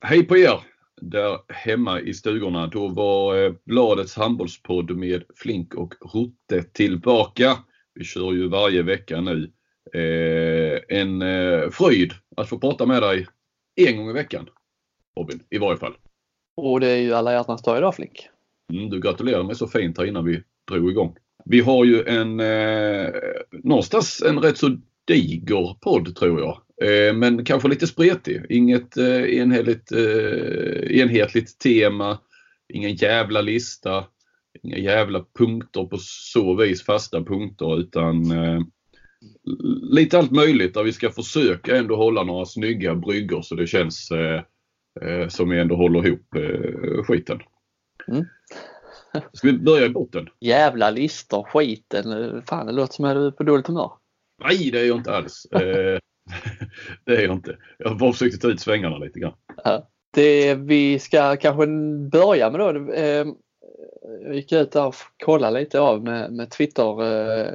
Hej på er där hemma i stugorna. Då var eh, Bladets handbollspodd med Flink och Rutte tillbaka. Vi kör ju varje vecka nu. Eh, en eh, fröjd att få prata med dig en gång i veckan. Robin, i varje fall. Och det är ju alla hjärtans dag idag Flink. Mm, du gratulerar mig så fint här innan vi drog igång. Vi har ju en eh, någonstans en rätt så diger podd tror jag. Eh, men kanske lite spretig. Inget eh, enhetligt, eh, enhetligt tema. Ingen jävla lista. Inga jävla punkter på så vis, fasta punkter utan lite allt möjligt där vi ska försöka ändå hålla några snygga bryggor så det känns som vi ändå håller ihop skiten. Mm. Ska vi börja i botten? Jävla listor, skiten. Fan det låter som att du är på dåligt humör. Nej det är jag inte alls. det är jag inte. Jag bara försökte ta ut svängarna lite grann. Det vi ska kanske börja med då. Eh, jag gick ut där och kollade lite av med, med Twitter, eh,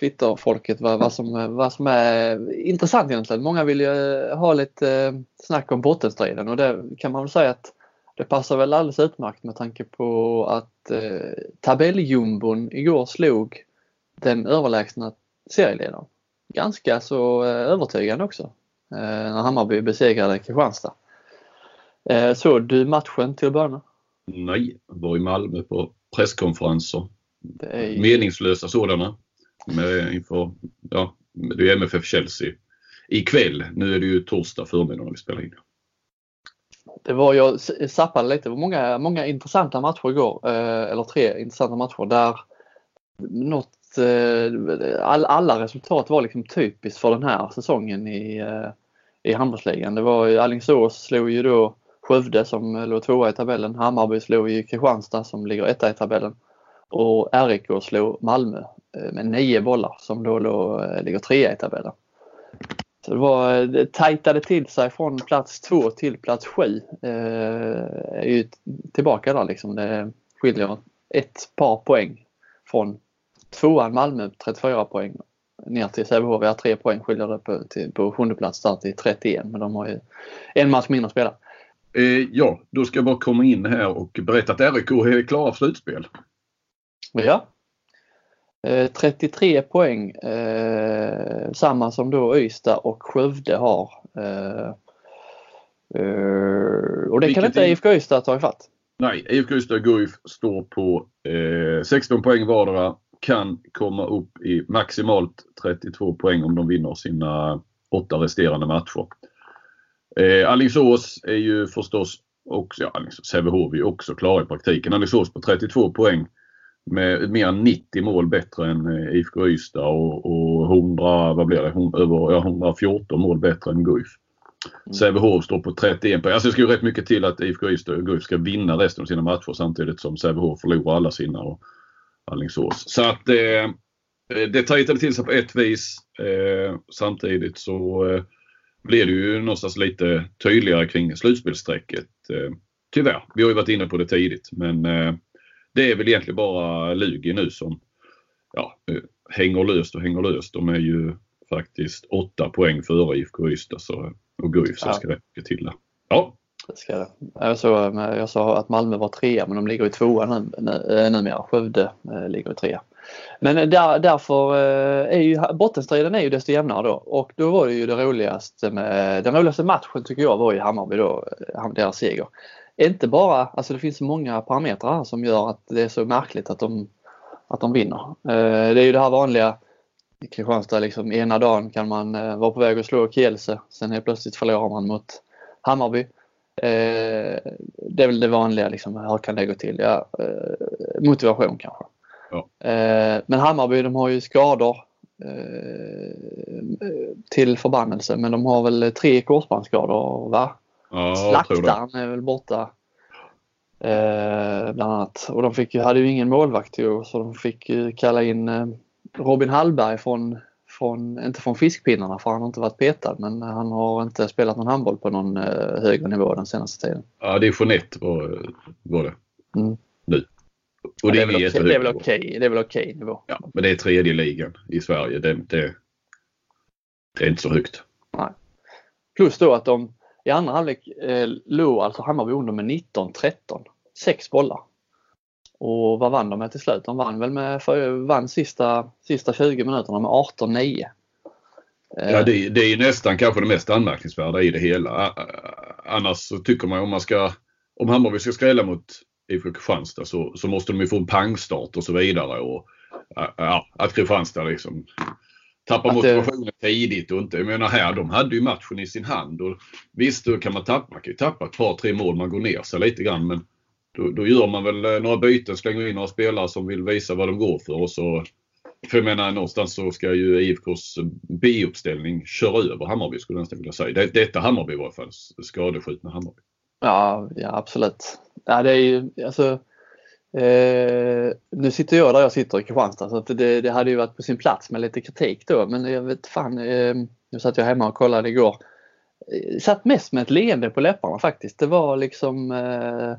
Twitterfolket vad, vad, som, vad som är intressant egentligen. Många vill ju eh, ha lite eh, snack om bottenstriden och det kan man väl säga att det passar väl alldeles utmärkt med tanke på att eh, tabelljumbon igår slog den överlägsna serieledaren ganska så eh, övertygande också eh, när Hammarby besegrade Kristianstad. Eh, såg du matchen till att börja med? Nej, var i Malmö på presskonferenser. Är... Meningslösa sådana. Med, inför, ja, det är MFF Chelsea ikväll. Nu är det ju torsdag förmiddag när vi spelar in. Det var, jag zappade lite, det var många, många intressanta matcher igår, eller tre intressanta matcher där något Eh, all, alla resultat var liksom typiskt för den här säsongen i, eh, i handbollsligan. Det var Alingsås slog ju då Skövde som låg tvåa i tabellen. Hammarby slog ju Kristianstad som ligger etta i tabellen. Och RIK slog Malmö eh, med nio bollar som då låg, eh, ligger trea i tabellen. Så det, var, eh, det tajtade till sig från plats två till plats sju. Eh, är ju tillbaka där liksom. Det skiljer ett par poäng från tvåan Malmö 34 poäng ner till Sävehof. Vi har tre poäng skiljer på, till, på sjunde plats där till 31 men de har ju en match mindre att spela. Eh, ja, då ska jag bara komma in här och berätta att RIK är klara för slutspel. Ja. Eh, 33 poäng. Eh, samma som då Ystad och Skövde har. Eh, eh, och det Vilket kan inte IFK Ystad ta ifatt. Nej, IFK Ystad och Guif står på 16 eh, poäng vardera kan komma upp i maximalt 32 poäng om de vinner sina åtta resterande matcher. Eh, Alingsås är ju förstås också, ja Sävehof är också klara i praktiken. Alingsås på 32 poäng med mer än 90 mål bättre än eh, IFK Ystad och, och 100, vad blir det, över, ja, 114 mål bättre än Guif. Mm. Sävehof står på 31 poäng. Alltså det ska ju rätt mycket till att IFK Ystad och Guif ska vinna resten av sina matcher samtidigt som Sävehof förlorar alla sina. Och Alingsås. Så att eh, det tajtade till sig på ett vis. Eh, samtidigt så eh, blir det ju någonstans lite tydligare kring slutspelsstrecket. Eh, tyvärr. Vi har ju varit inne på det tidigt men eh, det är väl egentligen bara Lugi nu som ja, eh, hänger löst och hänger löst. De är ju faktiskt 8 poäng före IFK Ystad så, och Guif så ja. ska mycket till där. Ja, det ska det. Jag, såg, jag sa att Malmö var trea men de ligger i tvåan nu, eh, numera. Skövde eh, ligger i trea. Men där, därför eh, är ju bottenstriden är ju desto jämnare då och då var det ju det roligaste med, den roligaste matchen tycker jag var i Hammarby då, deras seger. Inte bara, alltså det finns så många parametrar här som gör att det är så märkligt att de, att de vinner. Det är ju det här vanliga i Kristianstad liksom ena dagen kan man vara på väg att slå Kielse, sen helt plötsligt förlorar man mot Hammarby. Eh, det är väl det vanliga, liksom, hur kan det gå till? Ja, eh, motivation kanske. Ja. Eh, men Hammarby de har ju skador eh, till förbannelse men de har väl tre korsbandsskador va? Ja, Slaktaren är väl borta. Eh, bland annat. Och de fick hade ju ingen målvakt ju, så de fick kalla in eh, Robin Hallberg från från, inte från fiskpinnarna för han har inte varit petad men han har inte spelat någon handboll på någon eh, högre nivå den senaste tiden. Ja, det är Jeanette var, var det. Mm. Nu. Och ja, det, är väl okej, det är väl okej, det är väl okej nivå. Ja, men det är tredje ligan i Sverige. Det, det, det är inte så högt. Nej. Plus då att de, I andra halvlek eh, låg alltså Hammarby under med 19-13. Sex bollar. Och vad vann de med till slut? De vann väl med, för, vann sista, sista 20 minuterna med 18-9. Ja, det, det är nästan kanske det mest anmärkningsvärda i det hela. Annars så tycker man om man ska, om Hammarby ska skrälla mot IFK Kristianstad så, så måste de ju få en pangstart och så vidare. Och, ja, att Kristianstad liksom tappar motivationen tidigt och inte, jag menar här, de hade ju matchen i sin hand. Och visst, då kan man tappa, man kan ju tappa ett par, tre mål, man går ner sig lite grann men då, då gör man väl eh, några byten, slänger in några spelare som vill visa vad de går för och så för jag menar någonstans så ska ju IFKs B-uppställning köra över Hammarby skulle jag nästan vilja säga. Det, detta Hammarby i varje fall, skadeskjutna Hammarby. Ja, ja absolut. Ja, det är ju alltså eh, Nu sitter jag där jag sitter i Kristianstad så det, det, hade ju varit på sin plats med lite kritik då men jag vet fan. Eh, nu satt jag hemma och kollade igår. Eh, satt mest med ett leende på läpparna faktiskt. Det var liksom eh,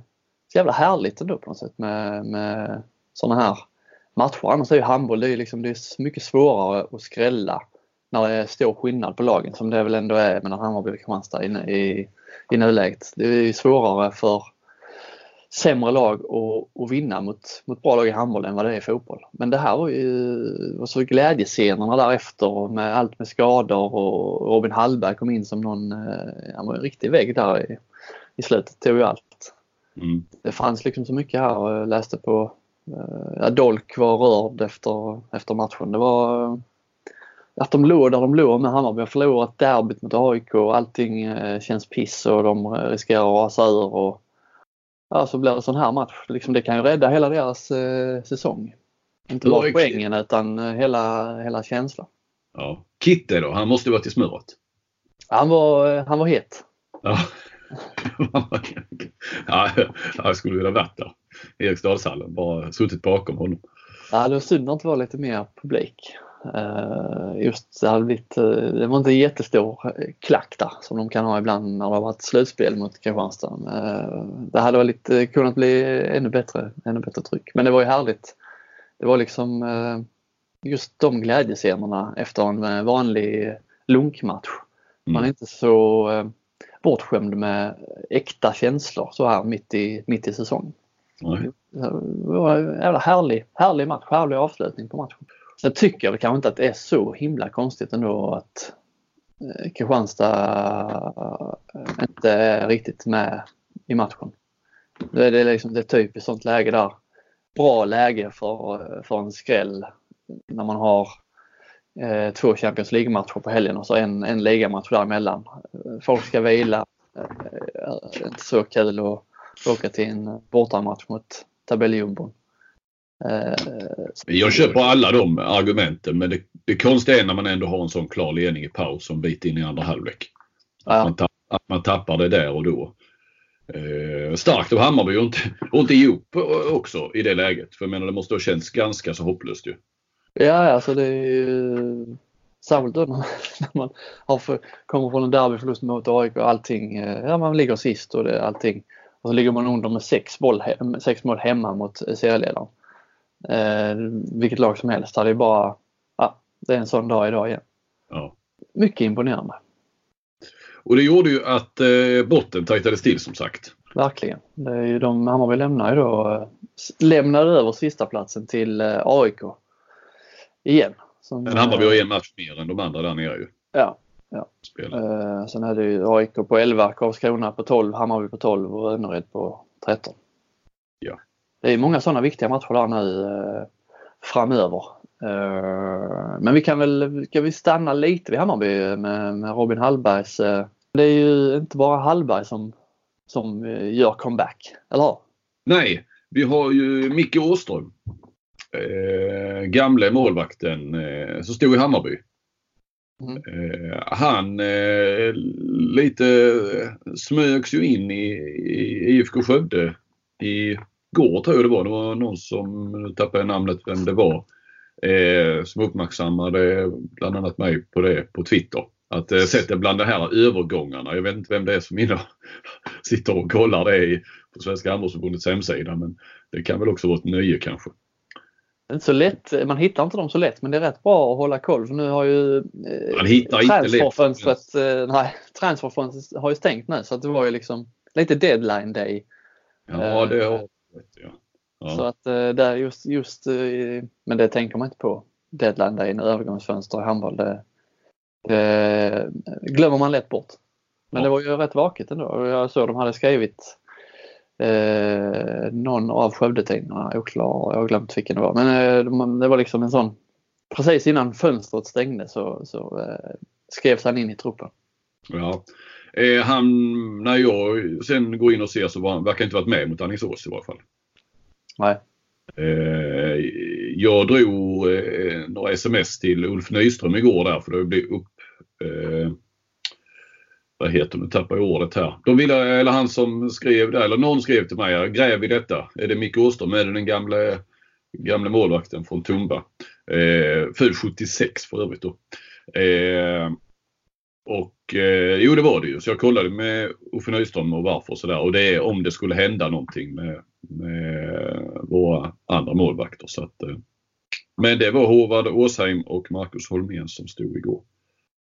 så jävla härligt ändå på något sätt med, med sådana här matcher. Annars är ju handboll det är, liksom, det är mycket svårare att skrälla när det är stor skillnad på lagen som det väl ändå är mellan Hammarby och Kristianstad i, i, i nuläget. Det är svårare för sämre lag att, vinna mot, mot bra lag i handboll än vad det är i fotboll. Men det här var ju var så glädjescenerna därefter med allt med skador och Robin Hallberg kom in som någon, eh, han var en riktig vägg där i, i slutet, tog ju allt. Mm. Det fanns liksom så mycket här och jag läste på ja, Dolk var rörd efter, efter matchen. Det var att de låg där de låg med Hammarby har förlorat derbyt mot AIK och allting eh, känns piss och de riskerar att rasa ur. Och, ja, så blir det sån här match. Liksom, det kan ju rädda hela deras eh, säsong. Inte bara poängen utan eh, hela, hela känslan. Ja. Kitte då? Han måste varit i smöret? Han var, han var het. Ja. ja, jag skulle vilja varit där. Eriksdalshallen. Bara suttit bakom honom. Ja, det var synd att det var lite mer publik. Uh, just det hade blivit, uh, det var inte en jättestor klack där som de kan ha ibland när det har varit slutspel mot Kristianstad. Uh, det hade varit lite, kunnat bli ännu bättre, ännu bättre tryck. Men det var ju härligt. Det var liksom just de glädjescenerna efter en vanlig lunkmatch. Man är mm. inte så bortskämd med äkta känslor så här mitt i, mitt i säsongen. Det var en jävla härlig, härlig match, härlig avslutning på matchen. Sen tycker jag kanske inte att det är så himla konstigt ändå att eh, Kristianstad eh, inte är riktigt med i matchen. Det är, liksom, det är typiskt sånt läge där. Bra läge för, för en skräll när man har eh, två Champions League-matcher på helgen och så en, en ligamatch däremellan. Folk ska vila. Eh, inte så kul att åka till en bortamatch mot tabelljumbon. Eh, jag köper alla de argumenten men det, det konstiga är när man ändå har en sån klar ledning i paus som bit in i andra halvlek. Att, ja. man, tapp, att man tappar det där och då. Eh, starkt av Hammarby och inte, och inte ihop också i det läget. För jag menar det måste ha känts ganska så hopplöst ju. Ja, alltså det är ju särskilt då när man har för, kommer från en derbyförlust mot AIK och allting. Eh, ja, man ligger sist och det, allting och så ligger man under med sex, boll, sex mål hemma mot serieledaren. Eh, vilket lag som helst hade ju bara, ja, det är en sån dag idag igen. Ja. Mycket imponerande. Och det gjorde ju att eh, botten tajtades till som sagt. Verkligen. Det är ju de, Hammarby lämnar ju då, eh, lämnade över sista platsen till eh, AIK. Igen. Som, Men Hammarby har en match mer än de andra där nere ju. Ja, Ja. Eh, sen hade ju AIK på 11, Karlskrona på 12, Hammarby på 12 och Önnered på 13. Ja. Det är många sådana viktiga matcher där nu eh, framöver. Eh, men vi kan väl, ska vi stanna lite vid Hammarby med, med Robin Hallbergs. Eh, det är ju inte bara Hallberg som, som eh, gör comeback, eller hur? Nej, vi har ju Micke Åström. Eh, gamle målvakten eh, som stod i Hammarby. Mm. Eh, han eh, lite smögs ju in i, i IFK Skövde i går tror jag det var. Det var någon som, nu tappade jag namnet vem det var, eh, som uppmärksammade bland annat mig på det på Twitter. Att eh, sättet bland de här övergångarna, jag vet inte vem det är som inne sitter och kollar det i, på Svenska handbollsförbundets hemsida men det kan väl också vara ett nöje kanske. Inte så lätt, man hittar inte dem så lätt men det är rätt bra att hålla koll för nu har ju eh, Man hittar transferfönstret, eh, nej, transferfönstret har ju stängt nu så att det var ju liksom lite deadline day. Ja, det har ja. ja. Så att eh, där just, just, eh, men det tänker man inte på. Deadline day, övergångsfönster i handboll, det, det glömmer man lätt bort. Men ja. det var ju rätt vaket ändå. Jag såg de hade skrivit eh, någon av Skövdetidningarna, oklar, jag har glömt vilken det var. Men eh, det var liksom en sån, precis innan fönstret stängde så, så eh, skrevs han in i truppen. Ja. Eh, han, när jag sen går in och ser så var han, verkar inte varit med mot Alingsås i varje fall. Nej. Jag drog några sms till Ulf Nyström igår där för det blev upp vad heter det, nu tappar jag ordet här. De ville, eller han som skrev där, eller någon skrev till mig, gräv i detta. Är det Micke Åström? Är det den gamle, gamle målvakten från Tumba? Eh, född 76 för övrigt då. Eh, och eh, jo det var det ju. Så jag kollade med Uffe Nyström och varför och sådär. Och det är om det skulle hända någonting med, med våra andra målvakter. Så att, eh, men det var Håvard Åsheim och Marcus Holmén som stod igår.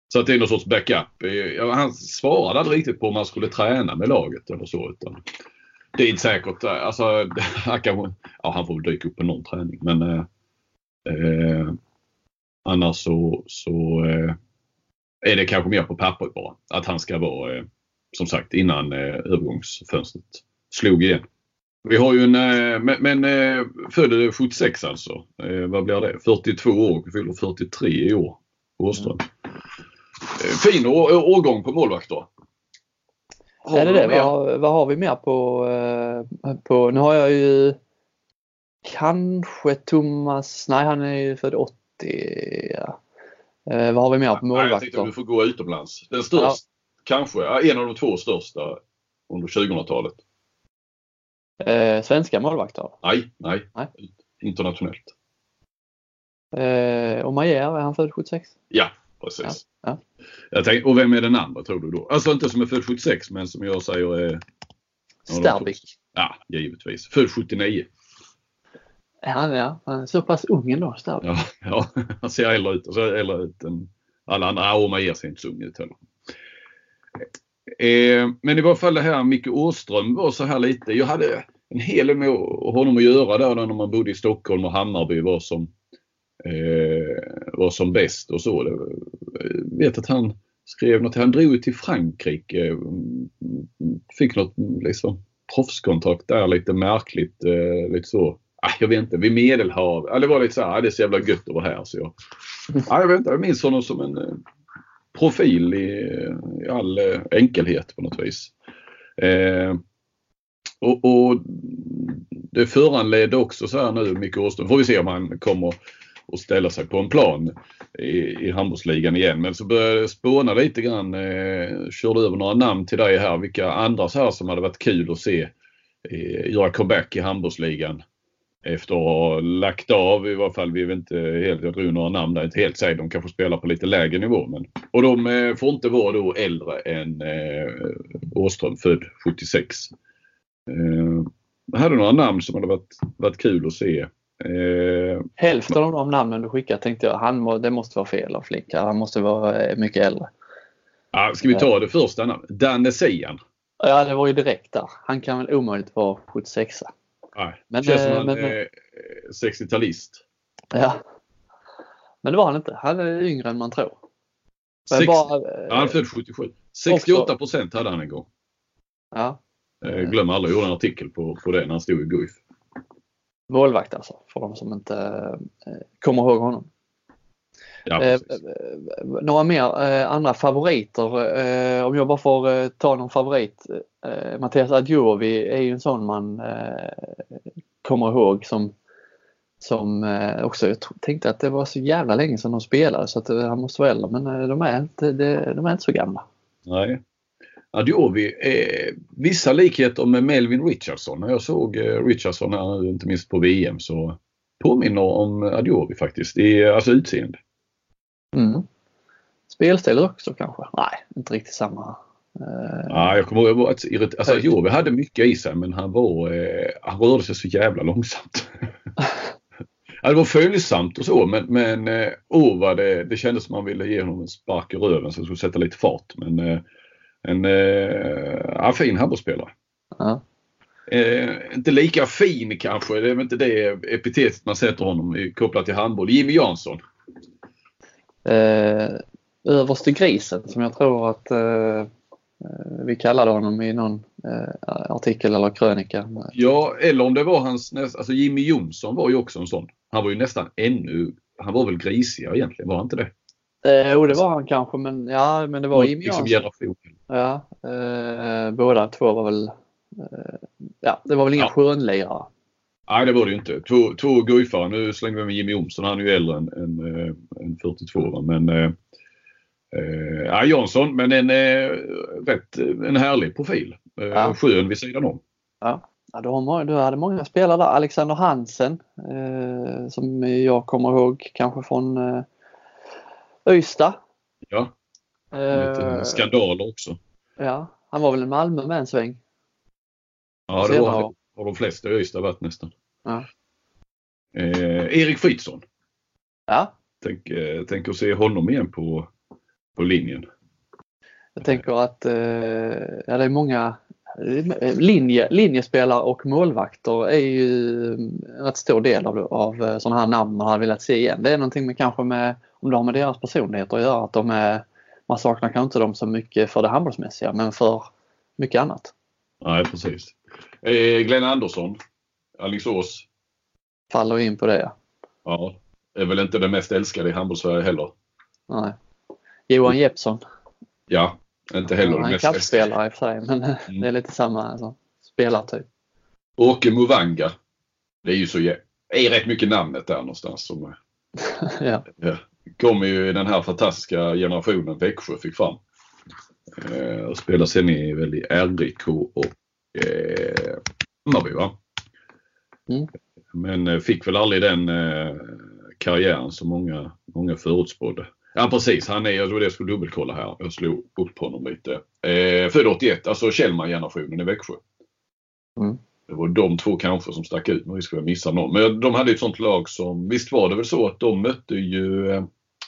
Så att det är någon sorts backup. Eh, han svarade aldrig riktigt på om han skulle träna med laget eller så. Utan det är inte säkert. Eh, alltså, han, kan, ja, han får väl dyka upp på någon träning men eh, eh, annars så, så eh, är det kanske mer på pappret bara. Att han ska vara eh, som sagt innan övergångsfönstret slog igen. Vi har ju en, men, men född 76 alltså. Vad blir det? 42 år, fyller 43 i år. Åström. Mm. Fin årgång på målvakter. Är det det? Vad, vad, har vi mer på, eh, på? Nu har jag ju kanske Thomas, nej han är ju född 80. Ja. Eh, vad har vi mer på målvakter? jag tänkte att du får gå utomlands. Den största, ja. kanske, en av de två största under 2000-talet. Eh, svenska målvakter? Nej, nej, nej. Internationellt. Eh, och Majer, är han född 76? Ja, precis. Ja. Jag tänkte, och vem är den andra tror du då? Alltså inte som är född 76 men som jag säger är... Sterbik. Ja, givetvis. Född 79. Han, ja, han är så pass ung ändå, Sterbik. Ja, ja, han ser äldre ut. Alltså, äldre ut än alla andra. Ja, man ger sig inte så ung ut heller. Eh, men i varje fall det här Micke Åström var så här lite. Jag hade en hel del med honom att göra där när man bodde i Stockholm och Hammarby var som eh, var som bäst och så. Jag vet att han skrev något, han drog till Frankrike. Mm, fick något mm, liksom proffskontakt där lite märkligt. Eh, lite så. Ah, jag vet inte, vid Medelhavet. Ah, det var lite så här, ah, det är så jävla gött att vara här. Så jag, ah, jag vet inte, jag minns honom som en eh, profil i, eh, i all eh, enkelhet på något vis. Eh, och, och, det föranledde också så här nu, Micke Åström, får vi se om han kommer och ställa sig på en plan i, i handbollsligan igen. Men så började jag spåna lite grann. Eh, körde över några namn till dig här. Vilka andra så här som hade varit kul att se eh, göra comeback i handbollsligan. Efter att ha lagt av i varje fall. Vi är inte helt, jag drog några namn där, inte helt säkert. De kanske spelar på lite lägre nivå. Men, och de eh, får inte vara då äldre än eh, Åström, född 76. Eh, hade några namn som hade varit, varit kul att se. Eh, Hälften av de namnen du skickade tänkte jag, han må, det måste vara fel av Flicka. Han måste vara eh, mycket äldre. Ja, ska vi ta eh. det första namnet? Danne Sian. Ja, det var ju direkt där. Han kan väl omöjligt vara 76 Nej, men, känns som han är 60-talist. Ja. Men det var han inte. Han är yngre än man tror. 60, bara, ja, han född 77. 68 procent hade han en gång. Ja. Glöm aldrig, jag gjorde en artikel på, på det när han stod i Guif. Målvakt alltså, för de som inte eh, kommer ihåg honom. Ja, eh, några mer eh, andra favoriter. Eh, om jag bara får eh, ta någon favorit. Eh, Mattias Adjovi är ju en sån man kommer ihåg som, som också, jag tänkte att det var så jävla länge sedan de spelade så att han måste vara äldre men de är inte, de är inte så gamla. Nej. Adiovi eh, vissa likheter med Melvin Richardson. När jag såg eh, Richardson här inte minst på VM så påminner om Adiovi faktiskt i alltså utseende. Mm. Spelstil också kanske? Nej, inte riktigt samma. Eh, ja, jag kommer ihåg att alltså, Adiovi hade mycket i sig men han var, eh, han rörde sig så jävla långsamt. Ja, det var följsamt och så men, men oh, vad det, det kändes som man ville ge honom en spark i röven så skulle sätta lite fart. Men eh, en eh, ja, fin handbollsspelare. Ja. Eh, inte lika fin kanske, det är väl inte det epitetet man sätter honom kopplat till handboll. Jimmy Jansson. Eh, överste grisen som jag tror att eh, Eh, vi kallade honom i någon eh, artikel eller krönika. Ja, eller om det var hans alltså Jimmy Jonsson var ju också en sån. Han var ju nästan ännu, han var väl grisigare egentligen, var han inte det? Eh, jo, det var han kanske, men ja, men det var Jimmy liksom Jansson. Ja, eh, båda två var väl, eh, ja, det var väl inga ja. skönlirare. Nej, det var det ju inte. Två, två guifare. Nu slängde vi med Jimmy Jonsson. Han är ju äldre än, än, än 42. Men eh, Eh, ja, Jansson, men en, eh, rätt, en härlig profil. Eh, ja. Skön vid sidan om. Ja. Ja, du, har, du hade många spelare där. Alexander Hansen eh, som jag kommer ihåg kanske från eh, Öysta. Ja, lite eh, skandaler också. Ja, han var väl en Malmö med en sväng. Ja, det var, han. har de flesta i Öysta varit nästan. Ja. Eh, Erik Fritzson. Ja. Tänk, eh, tänk att se honom igen på på linjen. Jag tänker att eh, ja, det är många linje, linjespelare och målvakter är ju en rätt stor del av, av eh, sådana här namn man hade velat se igen. Det är någonting med kanske med, om det har med deras personligheter att göra, att de är, man saknar kanske inte dem så mycket för det handbollsmässiga men för mycket annat. Nej precis. Eh, Glenn Andersson, Alingsås. Faller in på det ja. Ja, är väl inte den mest älskade i handbollssverige heller. Nej. Johan Jeppsson. Ja, inte heller ja, Han är kappspelare i och för sig men mm. det är lite samma alltså, spelartyp. Åke Movanga. Det är ju så är rätt mycket namnet där någonstans. Som, ja. ja. Kommer ju i den här fantastiska generationen Växjö fick fram. Eh, och spelar sen i, väl i RIK och eh, Hammarby va? Mm. Men eh, fick väl aldrig den eh, karriären som många, många förutspådde. Ja precis, han är, jag tror det jag skulle dubbelkolla här. Jag slog upp honom lite. Eh, född 81, alltså Kjellman-generationen i Växjö. Mm. Det var de två kanske som stack ut, men vi skulle missa någon. Men de hade ett sånt lag som, visst var det väl så att de mötte ju eh,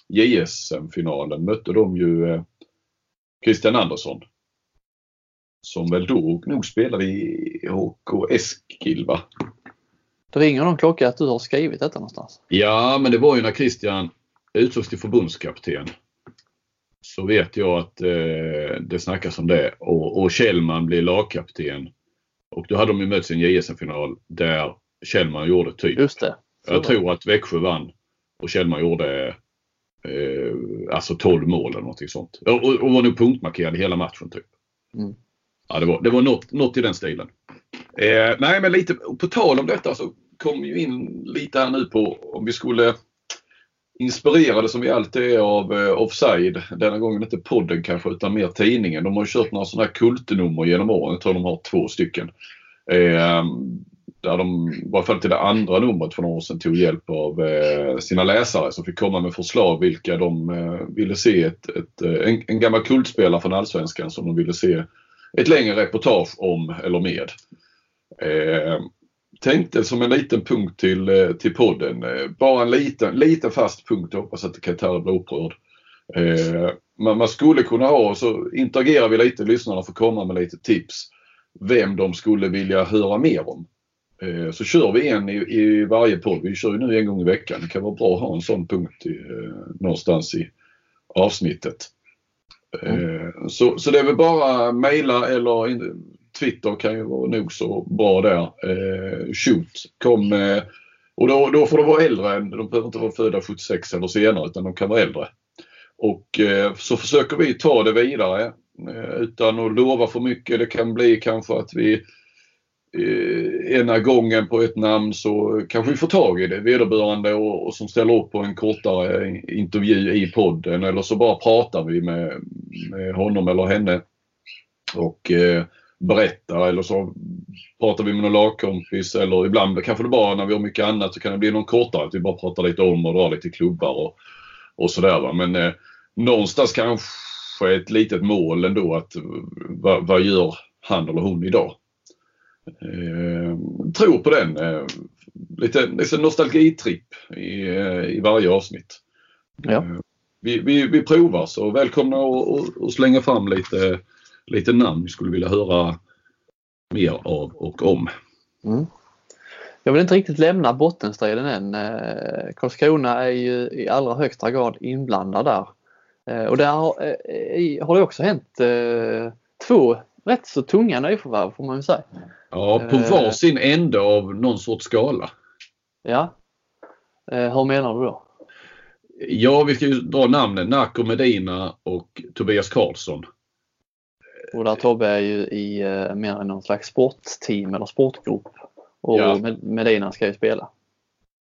JSM-finalen, mötte de ju eh, Christian Andersson. Som väl då nog spelade i HK Eskil va? Det ringer någon klocka att du har skrivit detta någonstans. Ja, men det var ju när Christian utsågs till förbundskapten så vet jag att eh, det snackas om det och, och Kjellman blir lagkapten. Och då hade de ju mötts i en JSM-final där Kjellman gjorde typ. Just det. Så jag tror att Växjö vann och Kjellman gjorde eh, alltså 12 mål eller någonting sånt. Och, och var nog punktmarkerad hela matchen typ. Mm. Ja, det var, det var något, något i den stilen. Eh, nej men lite på tal om detta så kom ju in lite här nu på om vi skulle inspirerade som vi alltid är av eh, Offside. Denna gången inte podden kanske utan mer tidningen. De har kört några sådana här kultnummer genom åren. Jag tror de har två stycken. Eh, där de, i varje fall till det andra numret för några år sedan, tog hjälp av eh, sina läsare som fick komma med förslag vilka de eh, ville se ett, ett eh, en, en, gammal kultspelare från Allsvenskan som de ville se ett längre reportage om eller med. Ehm, Eh, tänkte som en liten punkt till, eh, till podden. Eh, bara en liten, liten fast punkt. Hoppas att Katar blir upprörd. Eh, man, man skulle kunna ha, så interagerar vi lite, lyssnarna får komma med lite tips. Vem de skulle vilja höra mer om. Eh, så kör vi en i, i varje podd. Vi kör ju nu en gång i veckan. Det kan vara bra att ha en sån punkt i, eh, någonstans i avsnittet. Mm. Så, så det är väl bara mejla eller Twitter kan ju vara nog så bra där. Eh, shoot kom eh, och då, då får de vara äldre. Än, de behöver inte vara födda 76 eller senare utan de kan vara äldre. Och eh, så försöker vi ta det vidare eh, utan att lova för mycket. Det kan bli kanske att vi eh, ena gången på ett namn så kanske vi får tag i det vederbörande och, och som ställer upp på en kortare intervju i podden eller så bara pratar vi med, med honom eller henne. Och eh, berättar eller så pratar vi med någon lagkompis eller ibland kanske det bara när vi har mycket annat så kan det bli någon kortare att vi bara pratar lite om och drar lite klubbar och, och sådär. Men eh, någonstans kanske ett litet mål ändå att vad, vad gör han eller hon idag? Eh, tror på den. Eh, lite, lite nostalgitripp i, i varje avsnitt. Ja. Vi, vi, vi provar så välkomna att slänga fram lite, lite namn vi skulle vilja höra mer av och om. Mm. Jag vill inte riktigt lämna bottenstriden än. Eh, Karlskrona är ju i allra högsta grad inblandad där. Eh, och där har, eh, har det också hänt två rätt så tunga nyförvärv får man ju säga. Ja, på varsin ände av någon sorts skala. Ja. Hur menar du då? Ja, vi ska ju dra namnen. Nacco Medina och Tobias Karlsson. Och där Tobbe är ju i mer någon slags sportteam eller sportgrupp. Och ja. Medina ska ju spela.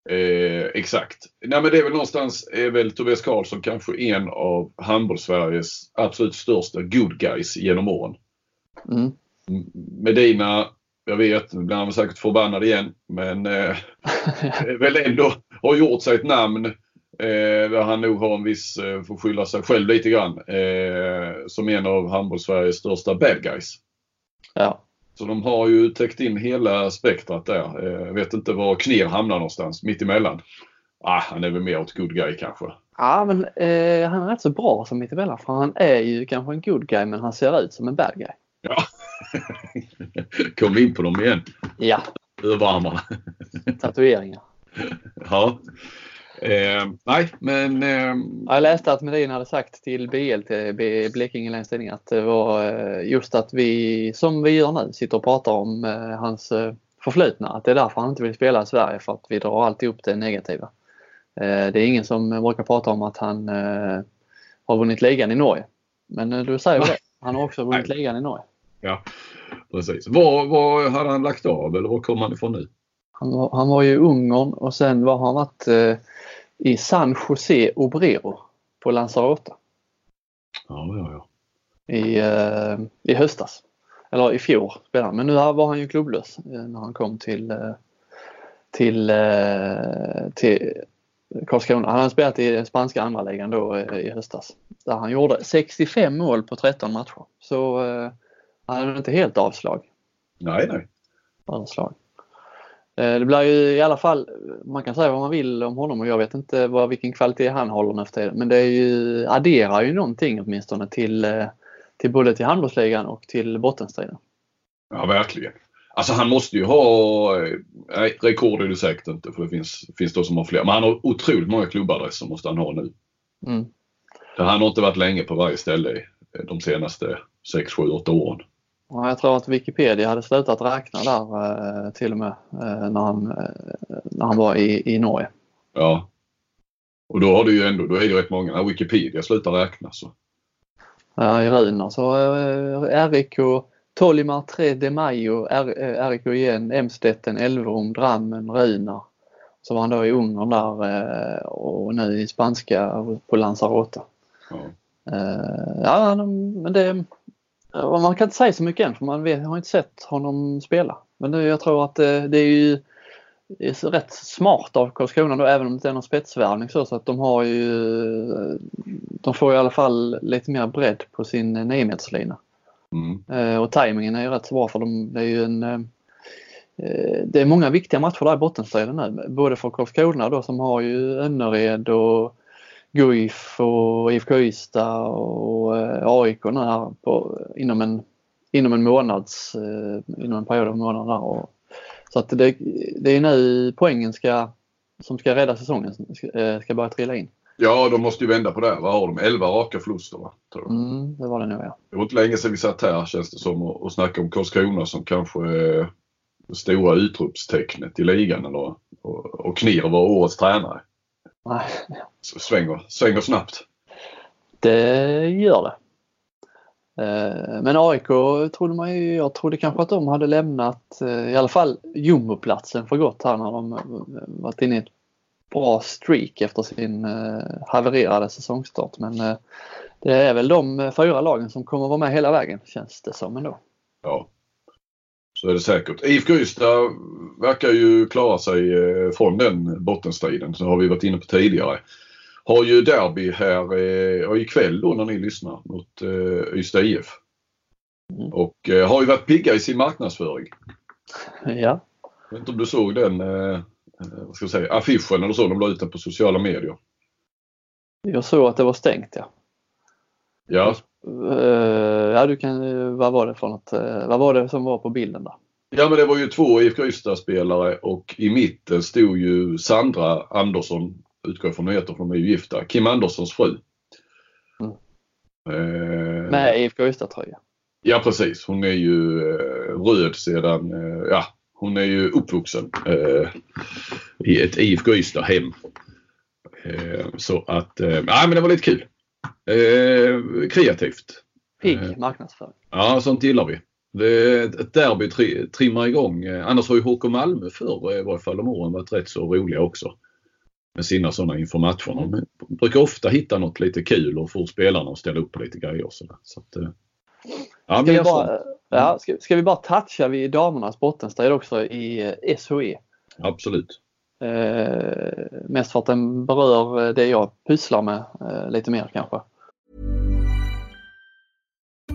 Eh, exakt. Nej men det är väl någonstans, är väl Tobias Karlsson kanske en av handbolls-Sveriges absolut största good guys genom åren. Mm. Medina, jag vet, nu blir han säkert förbannad igen, men eh, väl ändå har gjort sig ett namn eh, där han nog har en viss, eh, får skylla sig själv lite grann, eh, som en av handbolls-Sveriges största bad guys. Ja. Så de har ju täckt in hela spektrat där. Eh, jag vet inte var Knir hamnar någonstans, mittemellan. Ah, han är väl mer åt good guy kanske. Ja men eh, han är rätt så bra som mittemellan för han är ju kanske en good guy men han ser ut som en bad guy. Ja. Kom in på dem igen. Ja. Överarmarna. Tatueringar. Ja. Eh, nej, men... Eh... Jag läste att Medin hade sagt till BL, till Blekinge Läns Tidning, att det var eh, just att vi, som vi gör nu, sitter och pratar om eh, hans eh, förflutna. Att det är därför han inte vill spela i Sverige, för att vi drar alltid upp det negativa. Det är ingen som brukar prata om att han har vunnit ligan i Norge. Men du säger det, han har också vunnit ligan i Norge. Ja, precis. Var, var hade han lagt av eller var kom han ifrån nu? Han var, han var i Ungern och sen var han varit i San José Obrero på Lanzarote. Ja, ja, ja. I, eh, I höstas. Eller i fjol spelade han. Men nu var han ju klubblös eh, när han kom till, eh, till, eh, till Karlskrona. Han hade spelat i den spanska andra ligan då i höstas. Där han gjorde 65 mål på 13 matcher. Så eh, han hade inte helt avslag. Nej, nej. Avslag. Eh, det blir ju i alla fall, man kan säga vad man vill om honom och jag vet inte vad, vilken kvalitet han håller nu för tiden. Men det är ju, adderar ju någonting åtminstone till, eh, till både till handbollsligan och till bottenstriden. Ja verkligen. Alltså han måste ju ha, eh, nej rekord är det säkert inte för det finns, finns de som har fler. Men han har otroligt många klubbadresser måste han ha nu. Mm. Han har inte varit länge på varje ställe de senaste 6, 7, 8 åren. Jag tror att Wikipedia hade slutat räkna där eh, till och med eh, när han, eh, när han var i, i Norge. Ja. Och då har du ju ändå, då är det rätt många, när Wikipedia slutar räkna så. Ja, i Runar så RIK, Tolimar 3 de Mayo, RIK igen, Emstetten, Elverum, Drammen, Runar. Så var han då i Ungern där och nu i spanska på Lanzarote. Ja. Ja, men det, man kan inte säga så mycket än för man vet, har inte sett honom spela. Men jag tror att det, det är ju det är rätt smart av Karlskrona då även om det inte är någon spetsvärvning så, så att de har ju De får i alla fall lite mer bredd på sin niometerslina. Mm. Eh, och tajmingen är ju rätt så bra för dem. Det är ju en eh, Det är många viktiga matcher där i bottenstriden nu. Både för Karlskrona då som har ju Önnered och Guif och IFK Ystad och eh, AIK här på, inom, en, inom en månads, eh, inom en period av månader. Och, så att det, det är nu poängen ska, som ska rädda säsongen ska, eh, ska börja trilla in. Ja, de måste ju vända på det. Vad har de? 11 raka förluster va? Tror jag. Mm, det var det nog ja. Det var inte länge sedan vi satt här känns det som och, och snackade om Karlskrona som kanske är det stora utropstecknet i ligan eller, och, och Knir var årets tränare. Nej. Svänger, svänger snabbt. Det gör det. Eh, men AIK trodde man ju, jag trodde kanske att de hade lämnat eh, i alla fall jumboplatsen för gott här när de varit inne i ett bra streak efter sin eh, havererade säsongstart. Men det är väl de fyra lagen som kommer vara med hela vägen känns det som ändå. Ja, så är det säkert. IFK Ystad verkar ju klara sig eh, från den bottenstriden. Så har vi varit inne på tidigare. Har ju derby här eh, ikväll då när ni lyssnar mot eh, Ystad IF. Mm. Och har ju varit pigga i sin marknadsföring. Ja. Jag vet inte om du såg den eh, vad ska jag säga, affischen eller så de la ut den på sociala medier. Jag såg att det var stängt ja. Ja, Eh, ja du kan, vad var det för något, eh, vad var det som var på bilden där? ja men det var ju två IFK Ystad-spelare och i mitten stod ju Sandra Andersson, utgår från hon heter för de är ju gifta, Kim Anderssons fru. Mm. Eh, Med IFK Ystad-tröja. Ja precis, hon är ju eh, röd sedan, eh, ja hon är ju uppvuxen eh, i ett IFK Ystad-hem. Eh, så att, eh, ja men det var lite kul. Eh, kreativt. Pigg Eh. marknadsföring. Ja, sånt gillar vi. Det, ett derby tri, trimmar igång. Eh, Annars har ju HK Malmö förr, i varje fall de åren, varit rätt så roliga också. Med sina sådana inför matcherna. De brukar ofta hitta något lite kul och få spelarna att ställa upp på lite grejer och sådär. Så att, ja, Ska vi, bara, ja, ska, ska vi bara toucha vid damernas bottenstrid också i SHE? Absolut. Eh, mest för att den berör det jag pysslar med eh, lite mer kanske.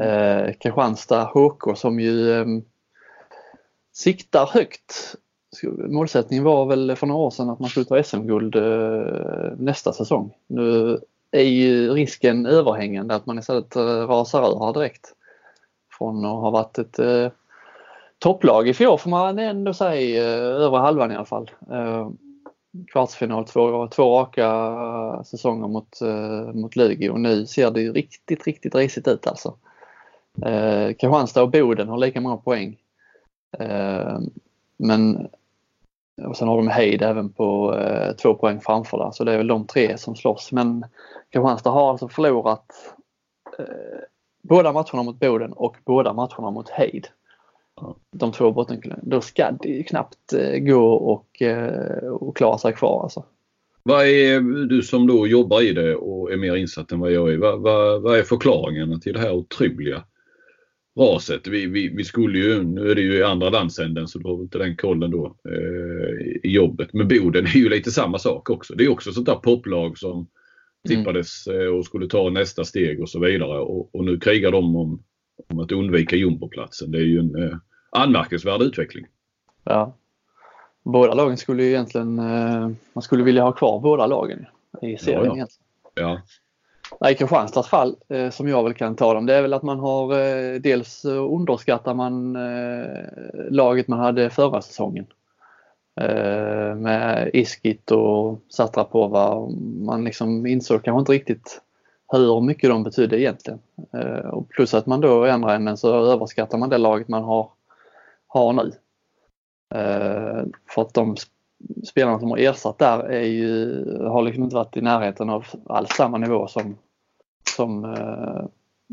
Eh, Kristianstad HK som ju eh, siktar högt. Målsättningen var väl för några år sedan att man skulle ta SM-guld eh, nästa säsong. Nu är ju risken överhängande att man istället eh, rasar över direkt. Från att ha varit ett eh, topplag i fjol får man ändå säga, eh, över halvan i alla fall. Eh, kvartsfinal två, två raka säsonger mot, eh, mot Lugi och nu ser det ju riktigt, riktigt risigt ut alltså. Eh, Kristianstad och Boden har lika många poäng. Eh, men och sen har de Heid även på eh, två poäng framför där så det är väl de tre som slåss. Men Kristianstad har alltså förlorat eh, båda matcherna mot Boden och båda matcherna mot Heid. De två bottenklubbarna. Då ska det ju knappt eh, gå och, eh, och klara sig kvar alltså. Vad är du som då jobbar i det och är mer insatt än vad jag är. Vad, vad, vad är förklaringen till det här otroliga raset? Vi, vi, vi skulle ju, nu är det ju i andra landsänden så du har inte den kollen då eh, i jobbet. Men Boden är ju lite samma sak också. Det är också sånt där poplag som tippades eh, och skulle ta nästa steg och så vidare. Och, och nu krigar de om, om att undvika jumboplatsen. Det är ju en eh, anmärkningsvärd utveckling. Ja. Båda lagen skulle ju egentligen, eh, man skulle vilja ha kvar båda lagen i serien Ja, ja. Ja, i Kristianstads fall, eh, som jag väl kan ta dem, det är väl att man har eh, dels underskattar man eh, laget man hade förra säsongen. Eh, med Iskit och Satrapova. Man liksom insåg kanske inte riktigt hur mycket de betydde egentligen. Eh, och plus att man då i andra änden så överskattar man det laget man har, har nu. Eh, för att de spelarna som har ersatt där är ju, har liksom inte varit i närheten av alls samma nivå som, som, eh,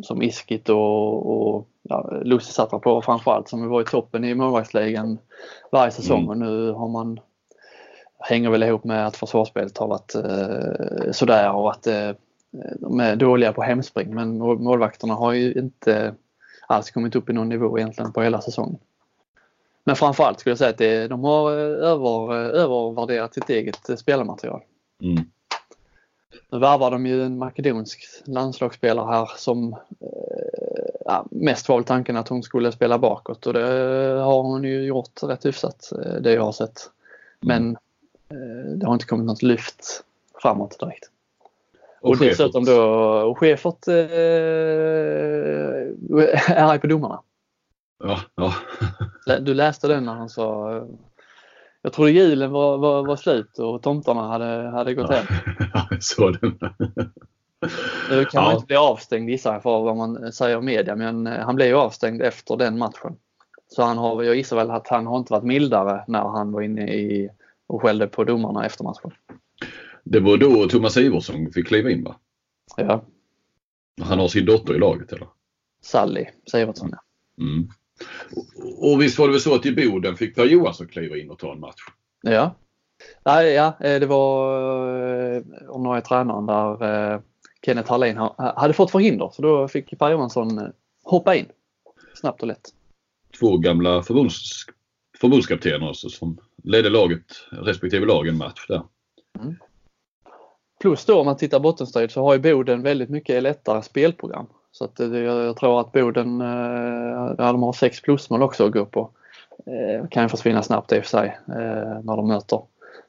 som Iskit och, och ja, Lucy Satrapova framförallt som var i toppen i målvaktsligan varje säsong Mm. och nu har man hänger väl ihop med att försvarsspelet har varit eh, sådär och att eh, de är dåliga på hemspring men mål- målvakterna har ju inte alls kommit upp i någon nivå egentligen på hela säsongen. Men framförallt skulle jag säga att det, de har eh, över, eh, övervärderat sitt eget eh, spelarmaterial. mm. Nu värvar de ju en makedonsk landslagsspelare här som ja, mest var väl tanken att hon skulle spela bakåt och det har hon ju gjort rätt hyfsat det jag har sett. Men eh, det har inte kommit något lyft framåt direkt. Och, Schäfert. dessutom då, och Schäfert eh, är arg på domarna. Ja, ja. Du läste den när han sa jag trodde julen var, var, var slut och tomtarna hade, hade gått hem. Ja, jag såg den. Nu kan man Ja. inte bli avstängd gissar jag för vad man säger i media men eh, han blev ju avstängd efter den matchen. Så han har, jag gissar väl att han har inte varit mildare när han var inne i och skällde på domarna efter matchen. Det var då Thomas Iversson fick kliva in va? Ja, Han har sin dotter i laget eller? Sally Sivertsson. ja. Mm. Och visst var det väl så att i Boden fick Per Johansson kliva in och ta en match? Ja. Nej, ja, det var ordinarie tränaren där Kenneth Harlin hade fått förhinder så då fick Per Johansson hoppa in snabbt och lätt. Två gamla förbunds, förbundskaptener alltså, som ledde laget, respektive lag en match där. Mm. Plus då om man tittar bottenstrid så har ju Boden väldigt mycket lättare spelprogram. Så att jag, jag tror att Boden, eh, de har sex plusmål också att gå på. Eh, kan ju försvinna snabbt i och för sig eh, när de möter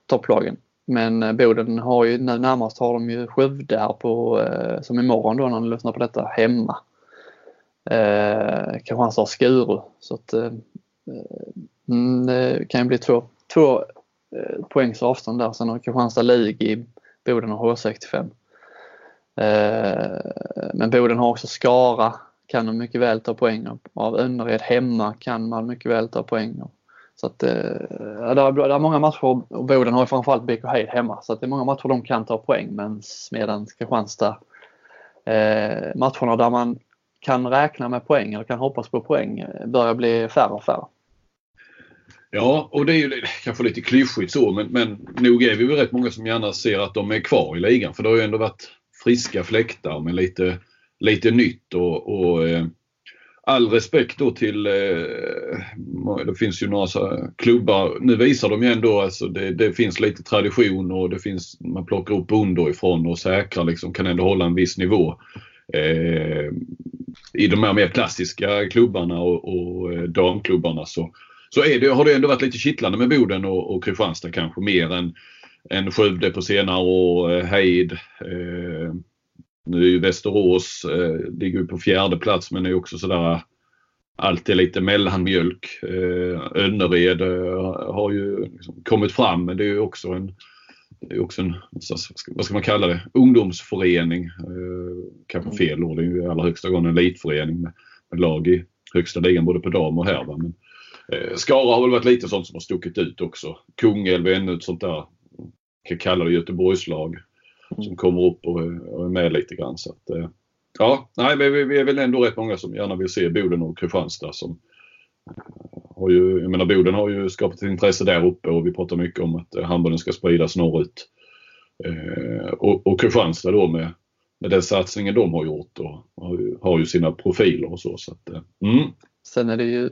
topplagen. Men eh, Boden har ju nu närmast har de ju Skövde här på, eh, som imorgon då när ni lyssnar på detta, hemma. Eh, kanske har Skuru. Så att eh, eh, mm, det kan ju bli två, två eh, poängs avstånd där. Sen har Kristianstad lig i Boden och H65. Eh, men Boden har också Skara, kan de mycket väl ta poäng av. Önnered hemma kan man mycket väl ta poäng av. Så att, eh, ja, det, är, det är många matcher och Boden har ju framförallt BK Heid hemma så att det är många matcher de kan ta poäng medan Kristianstad eh, matcherna där man kan räkna med poäng eller kan hoppas på poäng eh, börjar bli färre och färre. Ja, och det är ju kanske lite klyschigt så men, men nog är vi väl rätt många som gärna ser att de är kvar i ligan för det har ju ändå varit friska fläktar med lite, lite nytt och, och eh, all respekt då till, eh, det finns ju några klubbar, nu visar de ju ändå alltså det, det finns lite tradition och det finns, man plockar upp underifrån och säkrar liksom, kan ändå hålla en viss nivå. Eh, I de här mer klassiska klubbarna och, och eh, damklubbarna så, så är det, har det ändå varit lite kittlande med Boden och, och Kristianstad kanske mer än, än Skövde på senare år, eh, Heid. Eh, nu är ju Västerås, eh, ligger på fjärde plats men är också sådär alltid lite mellanmjölk. Eh, Önnered eh, har ju liksom kommit fram men det är ju också en, det är också en, vad ska man kalla det, ungdomsförening. Eh, kanske mm. fel ord, det är ju i allra högsta grad en elitförening med, med lag i högsta ligan både på dam och. Men, eh, Skara har väl varit lite sånt som har stuckit ut också. Kungälv är ännu ett sånt där, kan kalla det Göteborgslag mm. som kommer upp och, och är med lite grann. Så att, eh, ja, nej, vi, vi är väl ändå rätt många som gärna vill se Boden och Kristianstad som eh, har ju, jag menar Boden har ju skapat ett intresse där uppe och vi pratar mycket om att eh, handbollen ska spridas norrut. Eh, och, och Kristianstad då med, med den satsningen de har gjort och har ju, har ju sina profiler och så. så att, eh, mm. Sen är det ju